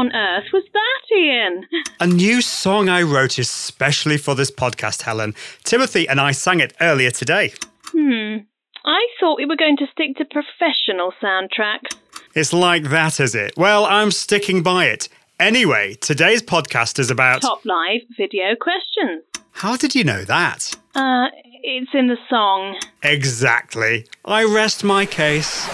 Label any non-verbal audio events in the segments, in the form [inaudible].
on earth was that, Ian? A new song I wrote especially for this podcast, Helen. Timothy and I sang it earlier today. Hmm. I thought we were going to stick to professional soundtracks. It's like that, is it? Well, I'm sticking by it. Anyway, today's podcast is about. Top live video questions. How did you know that? Uh, it's in the song. Exactly. I rest my case.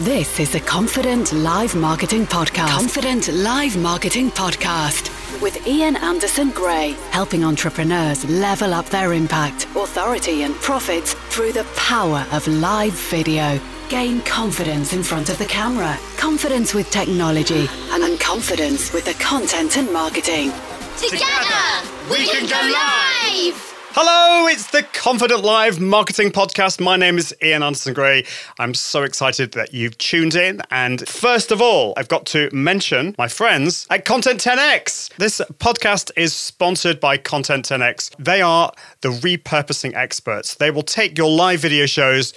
This is the Confident Live Marketing Podcast. Confident Live Marketing Podcast with Ian Anderson Gray, helping entrepreneurs level up their impact, authority, and profits through the power of live video. Gain confidence in front of the camera, confidence with technology, and confidence with the content and marketing. Together, we can go live! Hello, it's the Confident Live Marketing Podcast. My name is Ian Anderson Gray. I'm so excited that you've tuned in. And first of all, I've got to mention my friends at Content 10X. This podcast is sponsored by Content 10X. They are the repurposing experts. They will take your live video shows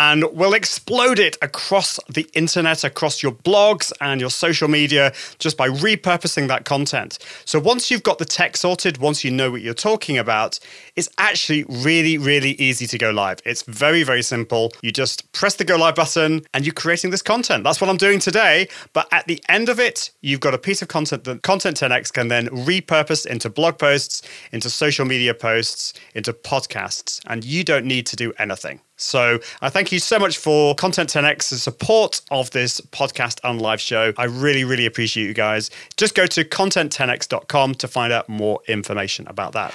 and we'll explode it across the internet, across your blogs and your social media, just by repurposing that content. So once you've got the tech sorted, once you know what you're talking about, it's actually really, really easy to go live. It's very, very simple. You just press the go live button and you're creating this content. That's what I'm doing today. But at the end of it, you've got a piece of content that Content 10X can then repurpose into blog posts, into social media posts, into podcasts, and you don't need to do anything. So I thank you so much for Content 10X's support of this podcast and live show. I really, really appreciate you guys. Just go to content10x.com to find out more information about that.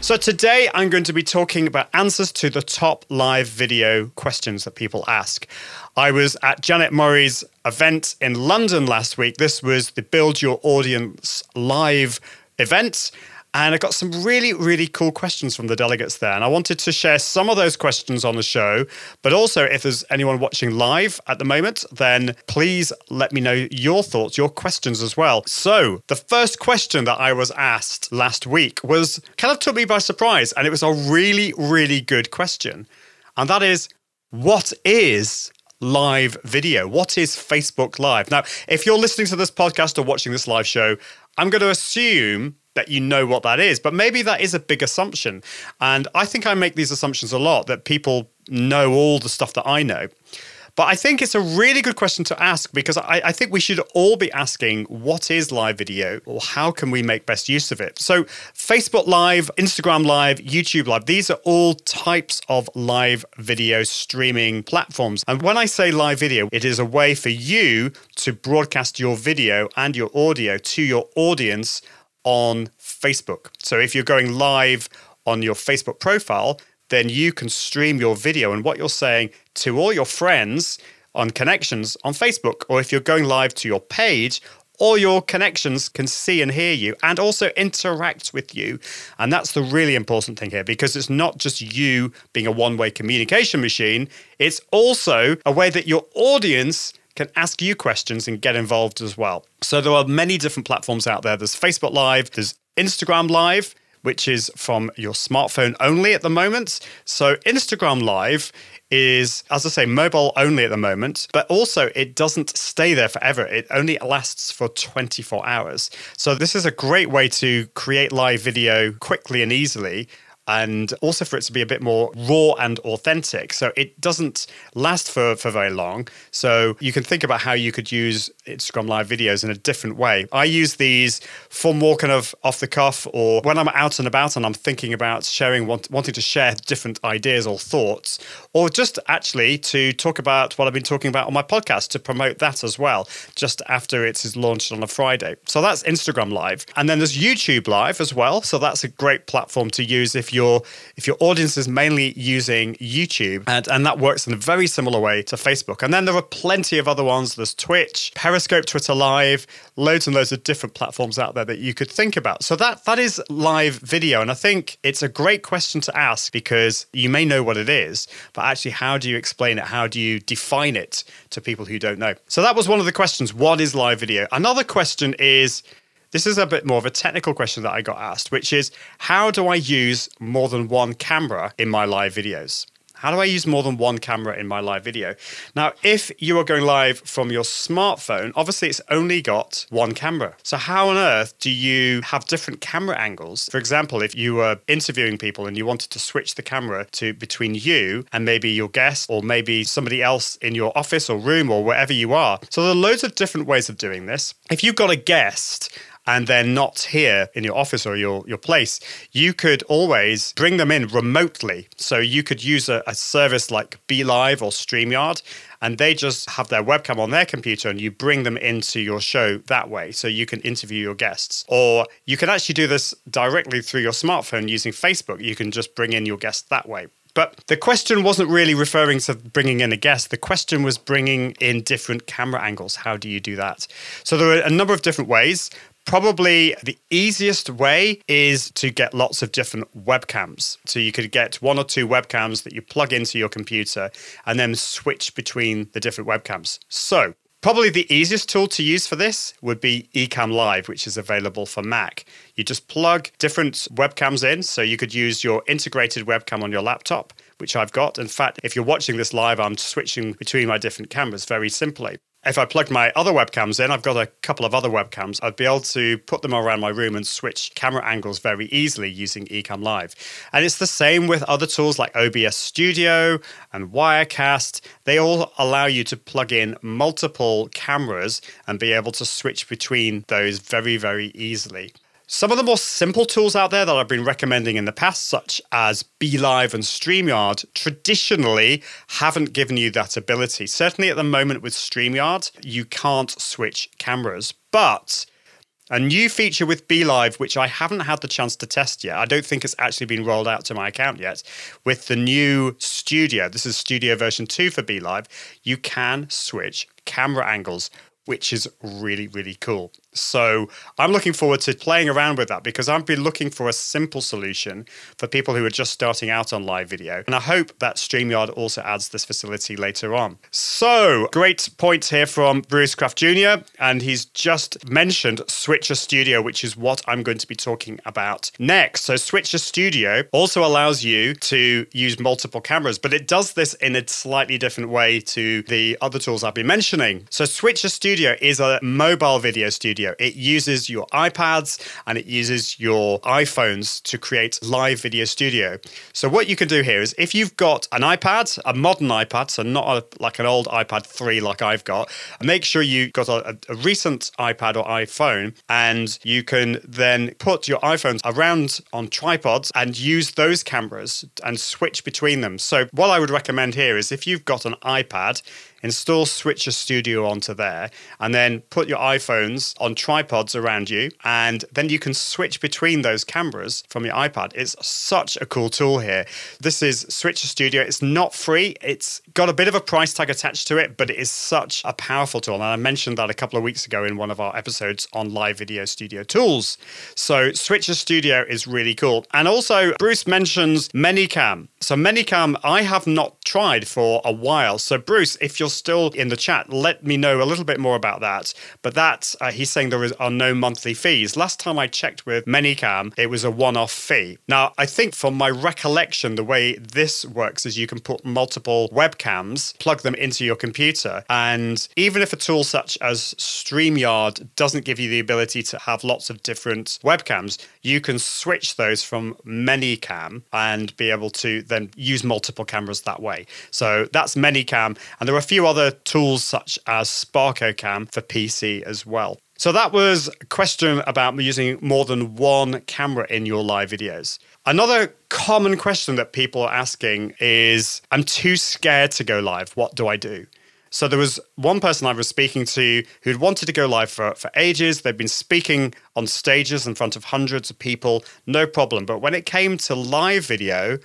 So today I'm going to be talking about answers to the top live video questions that people ask. I was at Janet Murray's event in London last week. This was the Build Your Audience live event. And I got some really, really cool questions from the delegates there. And I wanted to share some of those questions on the show. But also, if there's anyone watching live at the moment, then please let me know your thoughts, your questions as well. So, the first question that I was asked last week was kind of took me by surprise. And it was a really, really good question. And that is, what is live video? What is Facebook Live? Now, if you're listening to this podcast or watching this live show, I'm going to assume that you know what that is, but maybe that is a big assumption. And I think I make these assumptions a lot that people know all the stuff that I know. But I think it's a really good question to ask because I, I, think we should all be asking what is live video or how can we make best use of it? So, Facebook Live, Instagram Live, YouTube Live, these are all types of live video streaming platforms. And when I say live video, it is a way for you to broadcast your video and your audio to your audience on Facebook. So, if you're going live on your Facebook profile, then you can stream your video and what you're saying to all your friends on connections on Facebook. Or if you're going live to your page, all your connections can see and hear you and also interact with you. And that's the really important thing here because it's not just you being a one way communication machine, it's also a way that your audience can ask you questions and get involved as well. So there are many different platforms out there. There's Facebook Live, there's Instagram Live, which is from your smartphone only at the moment. So Instagram Live is, as I say, mobile only at the moment, but also it doesn't stay there forever. It only lasts for 24 hours. So this is a great way to create live video quickly and easily and also for it to be a bit more raw and authentic. So it doesn't last for, for very long. So you can think about how you could use Instagram live videos in a different way. I use these for more kind of off the cuff or when I'm out and about and I'm thinking about sharing, want, wanting to share different ideas or thoughts, or just actually to talk about what I've been talking about on my podcast to promote that as well, just after it is launched on a Friday. So that's Instagram live. And then there's YouTube live as well. So that's a great platform to use if your if your audience is mainly using YouTube, and, and that works in a very similar way to Facebook. And then there are plenty of other ones. There's Twitch, Periscope, Twitter Live, loads and loads of different platforms out there that you could think about. So that that is live video, and I think it's a great question to ask because you may know what it is, but actually, how do you explain it? How do you define it to people who don't know? So that was one of the questions. What is live video? Another question is this is a bit more of a technical question that I got asked, which is how do I use more than one camera in my live videos? How do I use more than one camera in my live video? Now, if you are going live from your smartphone, obviously it's only got one camera. So, how on earth do you have different camera angles? For example, if you were interviewing people and you wanted to switch the camera to between you and maybe your guest or maybe somebody else in your office or room or wherever you are. So, there are loads of different ways of doing this. If you've got a guest, and they're not here in your office or your, your place, you could always bring them in remotely. So you could use a, a service like BeLive or StreamYard, and they just have their webcam on their computer and you bring them into your show that way so you can interview your guests. Or you can actually do this directly through your smartphone using Facebook. You can just bring in your guests that way. But the question wasn't really referring to bringing in a guest. The question was bringing in different camera angles. How do you do that? So there are a number of different ways. Probably the easiest way is to get lots of different webcams. So you could get one or two webcams that you plug into your computer and then switch between the different webcams. So Probably the easiest tool to use for this would be Ecamm Live, which is available for Mac. You just plug different webcams in. So you could use your integrated webcam on your laptop, which I've got. In fact, if you're watching this live, I'm switching between my different cameras very simply. If I plugged my other webcams in, I've got a couple of other webcams, I'd be able to put them around my room and switch camera angles very easily using Ecamm Live. And it's the same with other tools like OBS Studio and Wirecast. They all allow you to plug in multiple cameras and be able to switch between those very, very easily. Some of the more simple tools out there that I've been recommending in the past, such as BeLive and StreamYard, traditionally haven't given you that ability. Certainly at the moment with StreamYard, you can't switch cameras. But a new feature with BeLive, which I haven't had the chance to test yet, I don't think it's actually been rolled out to my account yet, with the new Studio, this is Studio version 2 for BeLive, you can switch camera angles which is really, really cool. So I'm looking forward to playing around with that because I've been looking for a simple solution for people who are just starting out on live video. And I hope that StreamYard also adds this facility later on. So great point here from Bruce Kraft Jr. And he's just mentioned Switcher Studio, which is what I'm going to be talking about next. So Switcher Studio also allows you to use multiple cameras, but it does this in a slightly different way to the other tools I've been mentioning. So Switcher Studio is a mobile video studio it uses your iPads and it uses your iPhones to create live video studio. So what you can do here is if you've got an iPad, a modern iPad, so not a, like an old iPad 3 like I've got, make sure you've got a, a recent iPad or iPhone and you can then put your iPhones around on tripods and use those cameras and switch between them. So what I would recommend here is if you've got an iPad, install Switcher Studio onto there, and then put your iPhones on tripods around you, and then you can switch between those cameras from your iPad. It's such a cool tool here. This is Switcher Studio. It's not free, it's got a bit of a price tag attached to it, but it is such a powerful tool. And I mentioned that a couple of weeks ago in one of our episodes on live video studio tools. So, Switcher Studio is really cool. And also, Bruce mentions ManyCam. So, ManyCam, I have not tried for a while. So, Bruce, if you're still in the chat, let me know a little bit more about that. But that, uh, he's saying there is, are no monthly fees. Last time I checked with ManyCam, it was a one off fee. Now, I think from my recollection, the way this works is you can put multiple webcams, plug them into your computer. And even if a tool such as StreamYard doesn't give you the ability to have lots of different webcams, you can switch those from ManyCam and be able to then use multiple cameras that way. So that's ManyCam. And there are a few other tools such as SparkoCam for PC as well. So that was a question about using more than one camera in your live videos. Another common question that people are asking is I'm too scared to go live. What do I do? So there was one person I was speaking to who'd wanted to go live for, for ages. They'd been speaking on stages in front of hundreds of people, no problem. But when it came to live video,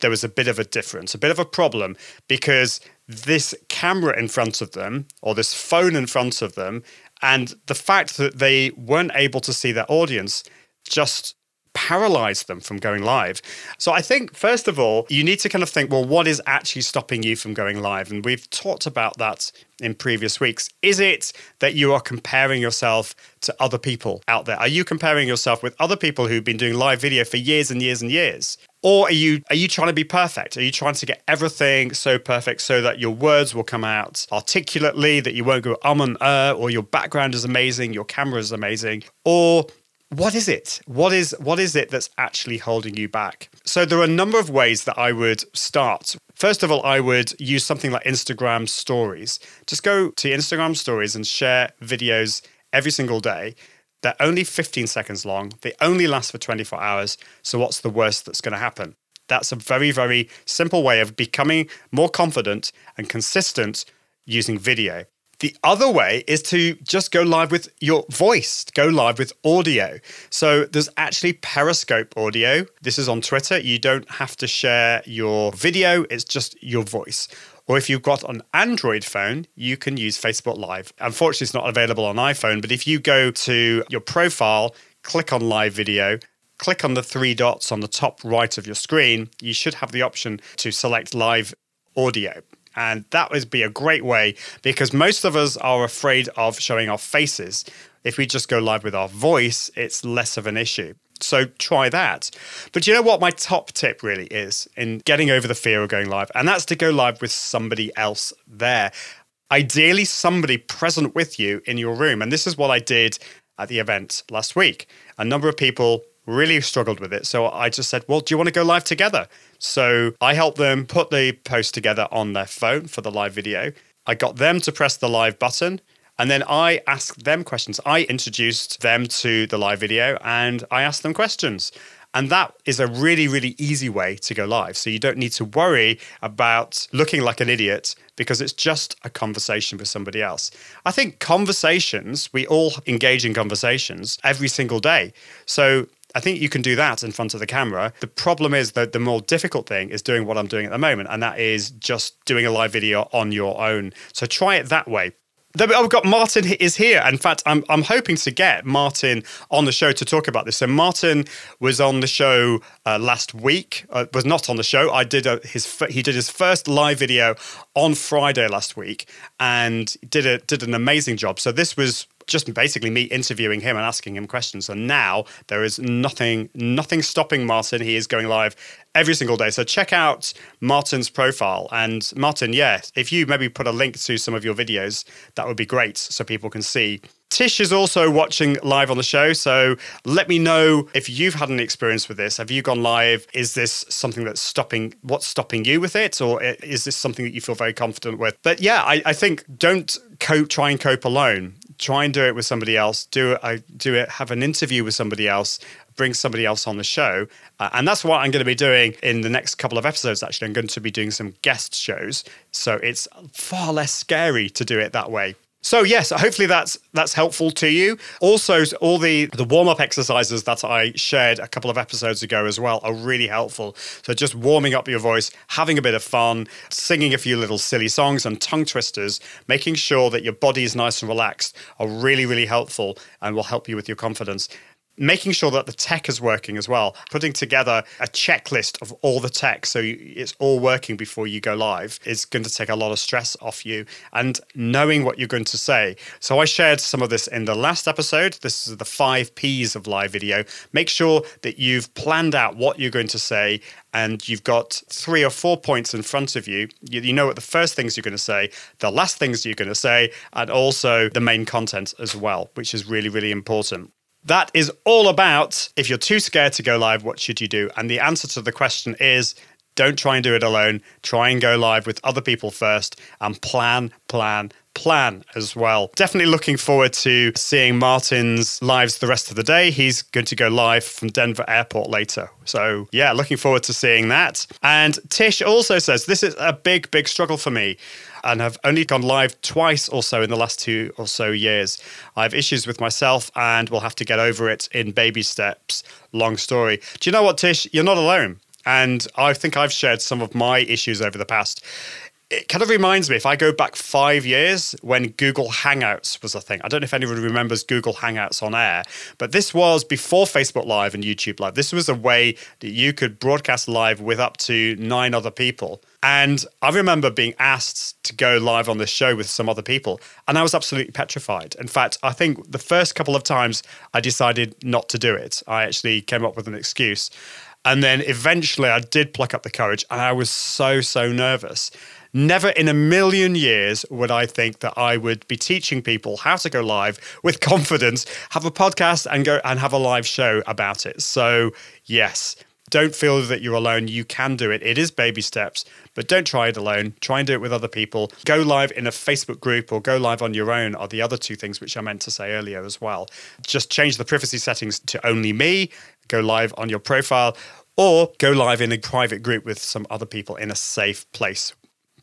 there was a bit of a difference, a bit of a problem because this camera in front of them or this phone in front of them and the fact that they weren't able to see their audience just paralyzed them from going live. So I think, first of all, you need to kind of think, well, what is actually stopping you from going live? And we've talked about that in previous weeks. Is it that you are comparing yourself to other people out there? Are you comparing yourself with other people who've been doing live video for years and years and years? Or are you are you trying to be perfect? Are you trying to get everything so perfect so that your words will come out articulately, that you won't go um and uh, or your background is amazing, your camera is amazing? Or what is it? What is what is it that's actually holding you back? So there are a number of ways that I would start. First of all, I would use something like Instagram stories. Just go to Instagram stories and share videos every single day they're only 15 seconds long. They only last for 24 hours. So, what's the worst that's going to happen? That's a very, very simple way of becoming more confident and consistent using video. The other way is to just go live with your voice, go live with audio. So there's actually Periscope audio. This is on Twitter. You don't have to share your video, it's just your voice. Or if you've got an Android phone, you can use Facebook Live. Unfortunately, it's not available on iPhone, but if you go to your profile, click on live video, click on the three dots on the top right of your screen, you should have the option to select live audio. And that would be a great way because most of us are afraid of showing our faces. If we just go live with our voice, it's less of an issue. So try that. But you know what my top tip really is in getting over the fear of going live? And that's to go live with somebody else there. Ideally, somebody present with you in your room. And this is what I did at the event last week. A number of people really struggled with it. So I just said, Well, do you want to go live together? So I helped them put the post together on their phone for the live video. I got them to press the live button. And then I asked them questions. I introduced them to the live video and I asked them questions. And that is a really, really easy way to go live. So you don't need to worry about looking like an idiot because it's just a conversation with somebody else. I think conversations, we all engage in conversations every single day. So I think you can do that in front of the camera. The problem is that the more difficult thing is doing what I'm doing at the moment, and that is just doing a live video on your own. So try it that way. Oh, we've got Martin is here. In fact, I'm I'm hoping to get Martin on the show to talk about this. So Martin was on the show uh, last week. Uh, was not on the show. I did a, his he did his first live video on Friday last week and did a did an amazing job. So this was just basically me interviewing him and asking him questions. And now there is nothing, nothing stopping Martin. He is going live every single day. So check out Martin's profile. And Martin, yeah, if you maybe put a link to some of your videos, that would be great so people can see. Tish is also watching live on the show. So let me know if you've had an experience with this. Have you gone live? Is this something that's stopping, what's stopping you with it? Or is this something that you feel very confident with? But yeah, I, I think don't cope, try and cope alone try and do it with somebody else. Do it. I do it. Have an interview with somebody else. Bring somebody else on the show, uh, and that's what I'm going to be doing in the next couple of episodes. Actually, I'm going to be doing some guest shows, so it's far less scary to do it that way. So yes, hopefully that's that's helpful to you. Also, all the the warm up exercises that I shared a couple of episodes ago as well are really helpful. So just warming up your voice, having a bit of fun, singing a few little silly songs and tongue twisters, making sure that your body is nice and relaxed are really really helpful and will help you with your confidence making sure that the tech is working as well, putting together a checklist of all the tech so it's all working before you go live is going to take a lot of stress off you and knowing what you're going to say. So I shared some of this in the last episode. This is the five P's of live video. Make sure that you've planned out what you're going to say and you've got three or four points in front of you. You, you know what the first things you're going to say, the last things you're going to say, and also the main content as well, which is really, really important. That is all about if you're too scared to go live, what should you do? And the answer to the question is don't try and do it alone. Try and go live with other people first and plan, plan, plan as well. Definitely looking forward to seeing Martin's lives the rest of the day. He's going to go live from Denver Airport later. So, yeah, looking forward to seeing that. And Tish also says, This is a big, big struggle for me and have only gone live twice or so in the last two or so years. I have issues with myself and will have to get over it in baby steps. Long story. Do you know what, Tish? You're not alone. And I think I've shared some of my issues over the past it kind of reminds me if I go back five years when Google Hangouts was a thing. I don't know if anyone remembers Google Hangouts on air, but this was before Facebook Live and YouTube Live. This was a way that you could broadcast live with up to nine other people. And I remember being asked to go live on this show with some other people, and I was absolutely petrified. In fact, I think the first couple of times I decided not to do it, I actually came up with an excuse. And then eventually I did pluck up the courage, and I was so, so nervous. Never in a million years would I think that I would be teaching people how to go live with [laughs] confidence, have a podcast and go and have a live show about it. So, yes, don't feel that you're alone. You can do it. It is baby steps, but don't try it alone. Try and do it with other people. Go live in a Facebook group or go live on your own are the other two things which I meant to say earlier as well. Just change the privacy settings to only me, go live on your profile, or go live in a private group with some other people in a safe place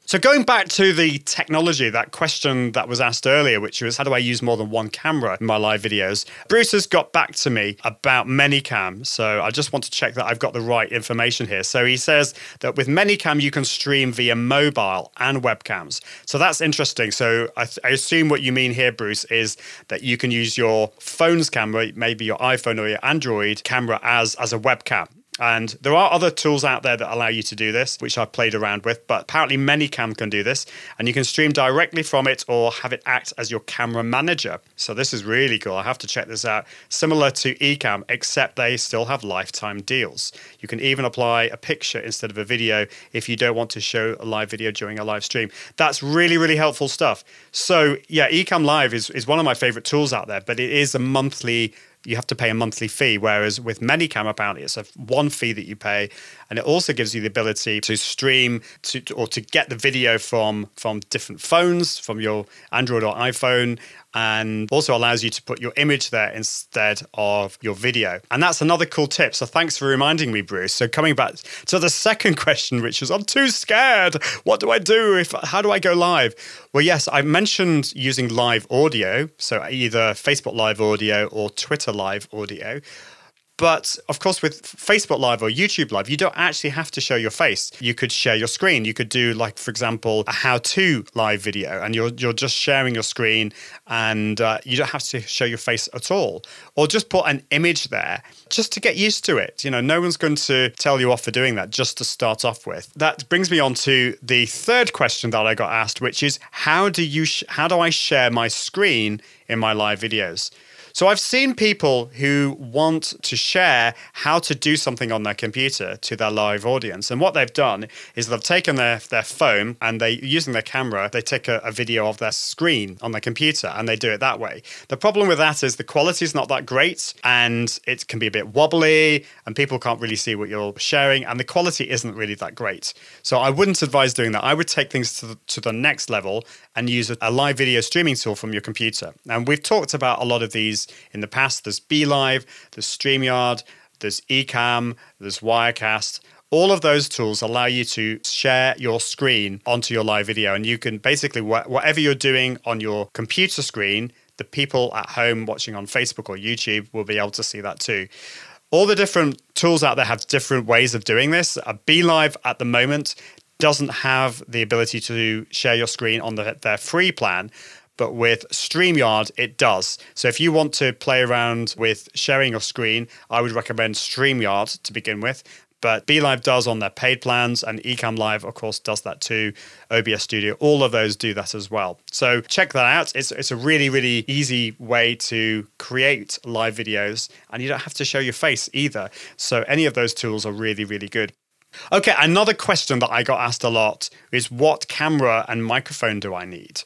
so, going back to the technology, that question that was asked earlier, which was how do I use more than one camera in my live videos? Bruce has got back to me about ManyCam. So, I just want to check that I've got the right information here. So, he says that with ManyCam, you can stream via mobile and webcams. So, that's interesting. So, I, I assume what you mean here, Bruce, is that you can use your phone's camera, maybe your iPhone or your Android camera, as, as a webcam. And there are other tools out there that allow you to do this, which I've played around with, but apparently ManyCam can do this. And you can stream directly from it or have it act as your camera manager. So this is really cool. I have to check this out. Similar to Ecamm, except they still have lifetime deals. You can even apply a picture instead of a video if you don't want to show a live video during a live stream. That's really, really helpful stuff. So yeah, Ecamm Live is, is one of my favorite tools out there, but it is a monthly you have to pay a monthly fee. Whereas with ManyCam, apparently, it's a one fee that you pay, and it also gives you the ability to stream to or to get the video from from different phones, from your Android or iPhone, and also allows you to put your image there instead of your video. And that's another cool tip. So thanks for reminding me, Bruce. So coming back to the second [laughs] question, which is I'm too scared. What do I do if how do I go live? Well, yes, I mentioned using live audio, so either Facebook live audio or Twitter live audio. But of course, with Facebook Live or YouTube Live, you don't actually have to show your face. You could share your screen. You could do, like, for example, a how-to live video, and you're you're just sharing your screen, and uh, you don't have to show your face at all, or just put an image there, just to get used to it. You know, no one's going to tell you off for doing that. Just to start off with, that brings me on to the third question that I got asked, which is how do you sh- how do I share my screen in my live videos? So I've seen people who want to share how to do something on their computer to their live audience. And what they've done is they've taken their, their phone and they using their camera, they take a, a video of their screen on their computer and they do it that way. The problem with that is the quality is not that great and it can be a bit wobbly and people can't really see what you're sharing and the quality isn't really that great. So I wouldn't advise doing that. I would take things to the, to the next level and use a, a live video streaming tool from your computer. And we've talked about a lot of these in the past. There's BeLive, there's StreamYard, there's Ecamm, there's Wirecast. All of those tools allow you to share your screen onto your live video. And you can basically, whatever you're doing on your computer screen, the people at home watching on Facebook or YouTube will be able to see that too. All the different tools out there have different ways of doing this. BeLive at the moment doesn't have the ability to share your screen on the, their free plan, but with StreamYard, it does. So if you want to play around with sharing your screen, I would recommend StreamYard to begin with. But BeLive does on their paid plans, and Ecamm Live, of course, does that too. OBS Studio, all of those do that as well. So check that out. It's, it's a really, really easy way to create live videos, and you don't have to show your face either. So any of those tools are really, really good. Okay, another question that I got asked a lot is what camera and microphone do I need?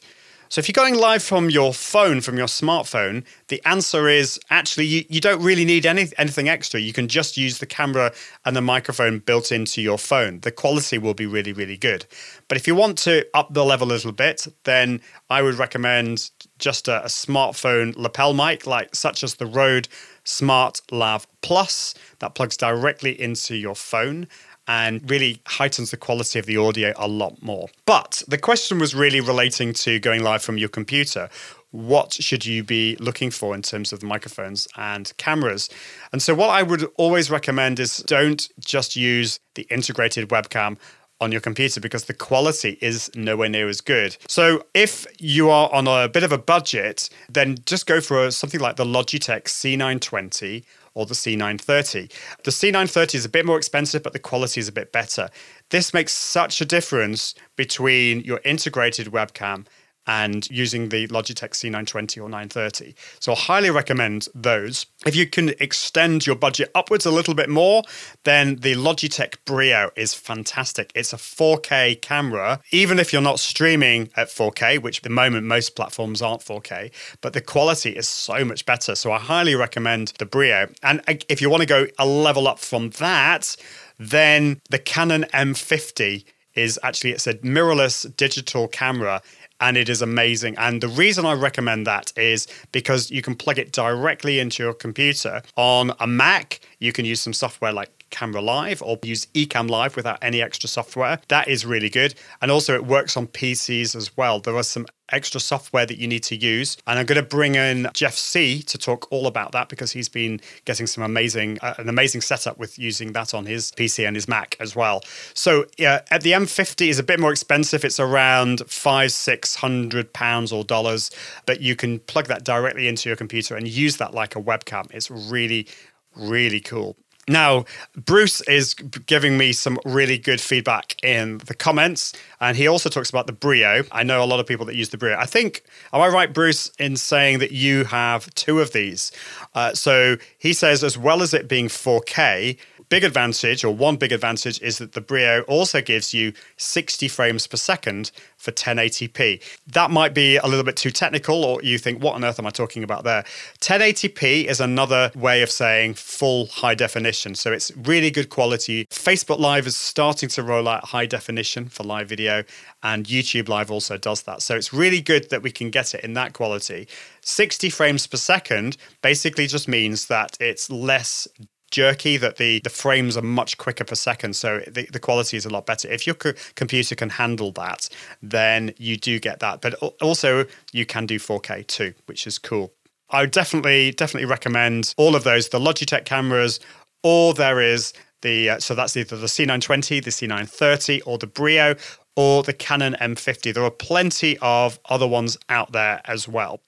So if you're going live from your phone, from your smartphone, the answer is actually you, you don't really need any, anything extra. You can just use the camera and the microphone built into your phone. The quality will be really, really good. But if you want to up the level a little bit, then I would recommend just a, a smartphone lapel mic, like such as the Rode Smart Lav Plus, that plugs directly into your phone and really heightens the quality of the audio a lot more. But the question was really relating to going live from your computer. What should you be looking for in terms of microphones and cameras? And so, what I would always recommend is don't just use the integrated webcam on your computer because the quality is nowhere near as good. So if you are on a bit of a budget, then just go for something like the Logitech C920 or the C930. The C930 is a bit more expensive, but the quality is a bit better. This makes such a difference between your integrated webcam and using the Logitech C920 or 930. So I highly recommend those. If you can extend your budget upwards a little bit more, then the Logitech Brio is fantastic. It's a 4K camera, even if you're not streaming at 4K, which at the moment most platforms aren't 4K, but the quality is so much better. So I highly recommend the Brio. And if you want to go a level up from that, then the Canon M50 is actually it's a mirrorless digital camera and it is amazing. And the reason I recommend that is because you can plug it directly into your computer. On a Mac, you can use some software like Camera Live or use Ecamm Live without any extra software. That is really good. And also, it works on PCs as well. There are some extra software that you need to use. And I'm going to bring in Jeff Sieh to talk all about that because he's been getting some amazing, uh, an amazing setup with using that on his PC and his Mac as well. So yeah, at the M50 is a bit more expensive. It's around five, six hundred pounds or dollars, but you can plug that directly into your computer and use that like a webcam. It's really, really cool. Now, Bruce is giving me some really good feedback in the comments, and he also talks about the Brio. I know a lot of people that use the Brio. I think, am I right, Bruce, in saying that you have two of these? Uh, so he says, as well as it being 4K, big advantage, or one big advantage, is that the Brio also gives you 60 frames per second for 1080p. That might be a little bit too technical, or you think, what on earth am I talking about there? 1080p is another way of saying full high definition. So it's really good quality. Facebook Live is starting to roll out high definition for live video, and YouTube Live also does that. So it's really good that we can get it in that quality. 60 frames per second basically just means that it's less jerky that the, the frames are much quicker per second. So the, the quality is a lot better. If your co- computer can handle that, then you do get that. But also, you can do 4K too, which is cool. I would definitely, definitely recommend all of those the Logitech cameras, or there is the, uh, so that's either the C920, the C930, or the Brio, or the Canon M50. There are plenty of other ones out there as well.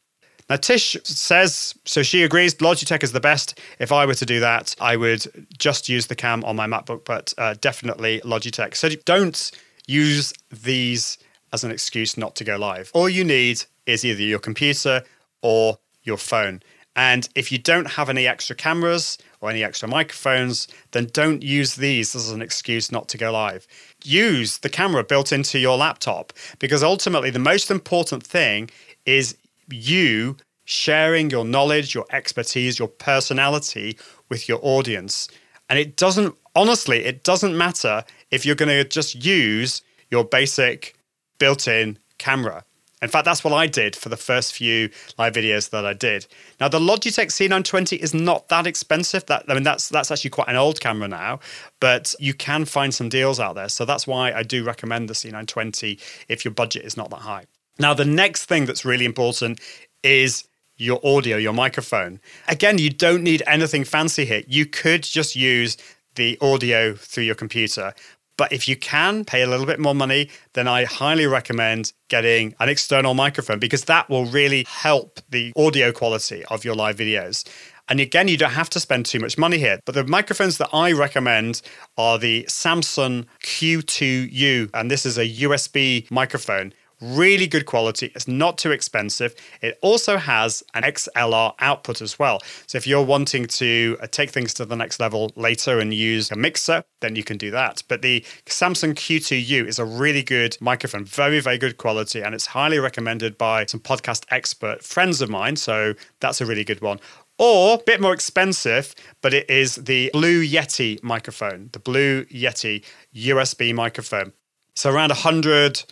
Now, Tish says, so she agrees Logitech is the best. If I were to do that, I would just use the cam on my MacBook, but uh, definitely Logitech. So don't use these as an excuse not to go live. All you need is either your computer or your phone. And if you don't have any extra cameras or any extra microphones, then don't use these as an excuse not to go live. Use the camera built into your laptop because ultimately the most important thing is you sharing your knowledge, your expertise, your personality with your audience. And it doesn't, honestly, it doesn't matter if you're going to just use your basic built in camera. In fact, that's what I did for the first few live videos that I did. Now, the Logitech C920 is not that expensive. That I mean, that's that's actually quite an old camera now, but you can find some deals out there. So that's why I do recommend the C920 if your budget is not that high. Now, the next thing that's really important is your audio, your microphone. Again, you don't need anything fancy here. You could just use the audio through your computer. But if you can pay a little bit more money, then I highly recommend getting an external microphone because that will really help the audio quality of your live videos. And again, you don't have to spend too much money here. But the microphones that I recommend are the Samson Q2U. And this is a USB microphone Really good quality. It's not too expensive. It also has an XLR output as well. So if you're wanting to uh, take things to the next level later and use a mixer, then you can do that. But the Samson Q2U is a really good microphone, very, very good quality, and it's highly recommended by some podcast expert friends of mine. So that's a really good one. Or a bit more expensive, but it is the Blue Yeti microphone, the Blue Yeti USB microphone. So around 100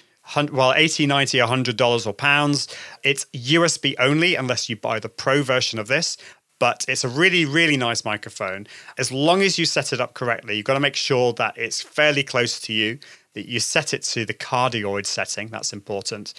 well 80 90 100 dollars or pounds. It's usb only unless you buy the pro version of this but it's a really really nice microphone. As long as you set it up correctly you've got to make sure that it's fairly close to you that you set it to the cardioid setting that's important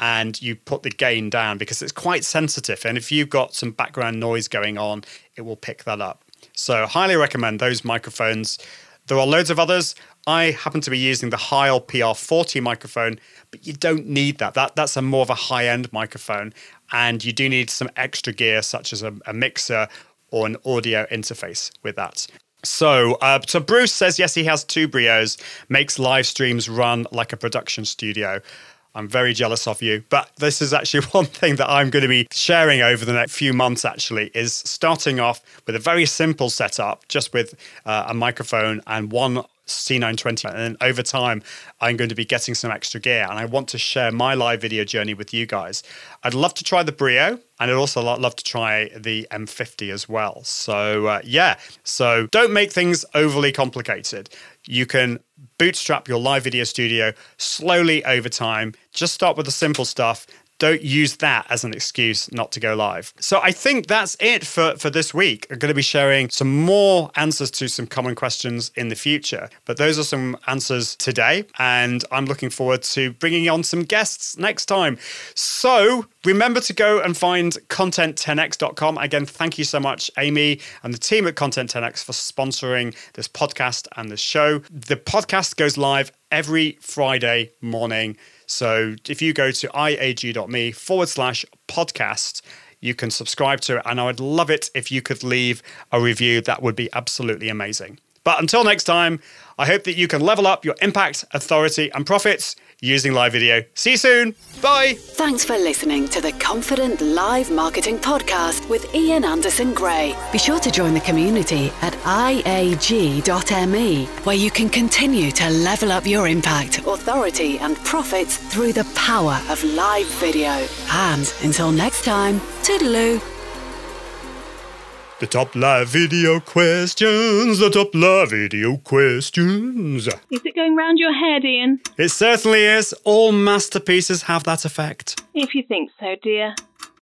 and you put the gain down because it's quite sensitive and if you've got some background noise going on it will pick that up. So highly recommend those microphones. There are loads of others. I happen to be using the Heil PR40 microphone, but you don't need that. That that's a more of a high-end microphone, and you do need some extra gear such as a, a mixer or an audio interface with that. So, uh, so Bruce says yes, he has two Brios, makes live streams run like a production studio. I'm very jealous of you. But this is actually [laughs] one thing that I'm going to be sharing over the next few months, actually, is starting off with a very simple setup, just with uh, a microphone and one C920. And over time, I'm going to be getting some extra gear. And I want to share my live video journey with you guys. I'd love to try the Brio and I'd also love to try the M50 as well. So, uh, yeah, so don't make things overly complicated. You can bootstrap your live video studio slowly over time. Just start with the simple stuff don't use that as an excuse not to go live. So I think that's it for, for this week. I'm going to be sharing some more answers to some common questions in the future, but those are some answers today, and I'm looking forward to bringing on some guests next time. So remember to go and find content10x.com. Again, thank you so much, Amy and the team at Content 10x for sponsoring this podcast and this show. The podcast goes live every Friday morning. So if you go to iag.me forward slash podcast, you can subscribe to it. And I would love it if you could leave a review. That would be absolutely amazing. But until next time, I hope that you can level up your impact, authority, and profits using live video. See you soon. Bye. Thanks for listening to the Confident Live Marketing Podcast with Ian Anderson Gray. Be sure to join the community at iag.me, where you can continue to level up your impact, authority, and profits through the power of live video. And until next time, toodaloo. The top live video questions, the top live video questions. Is it going round your head, Ian? It certainly is. All masterpieces have that effect. If you think so, dear.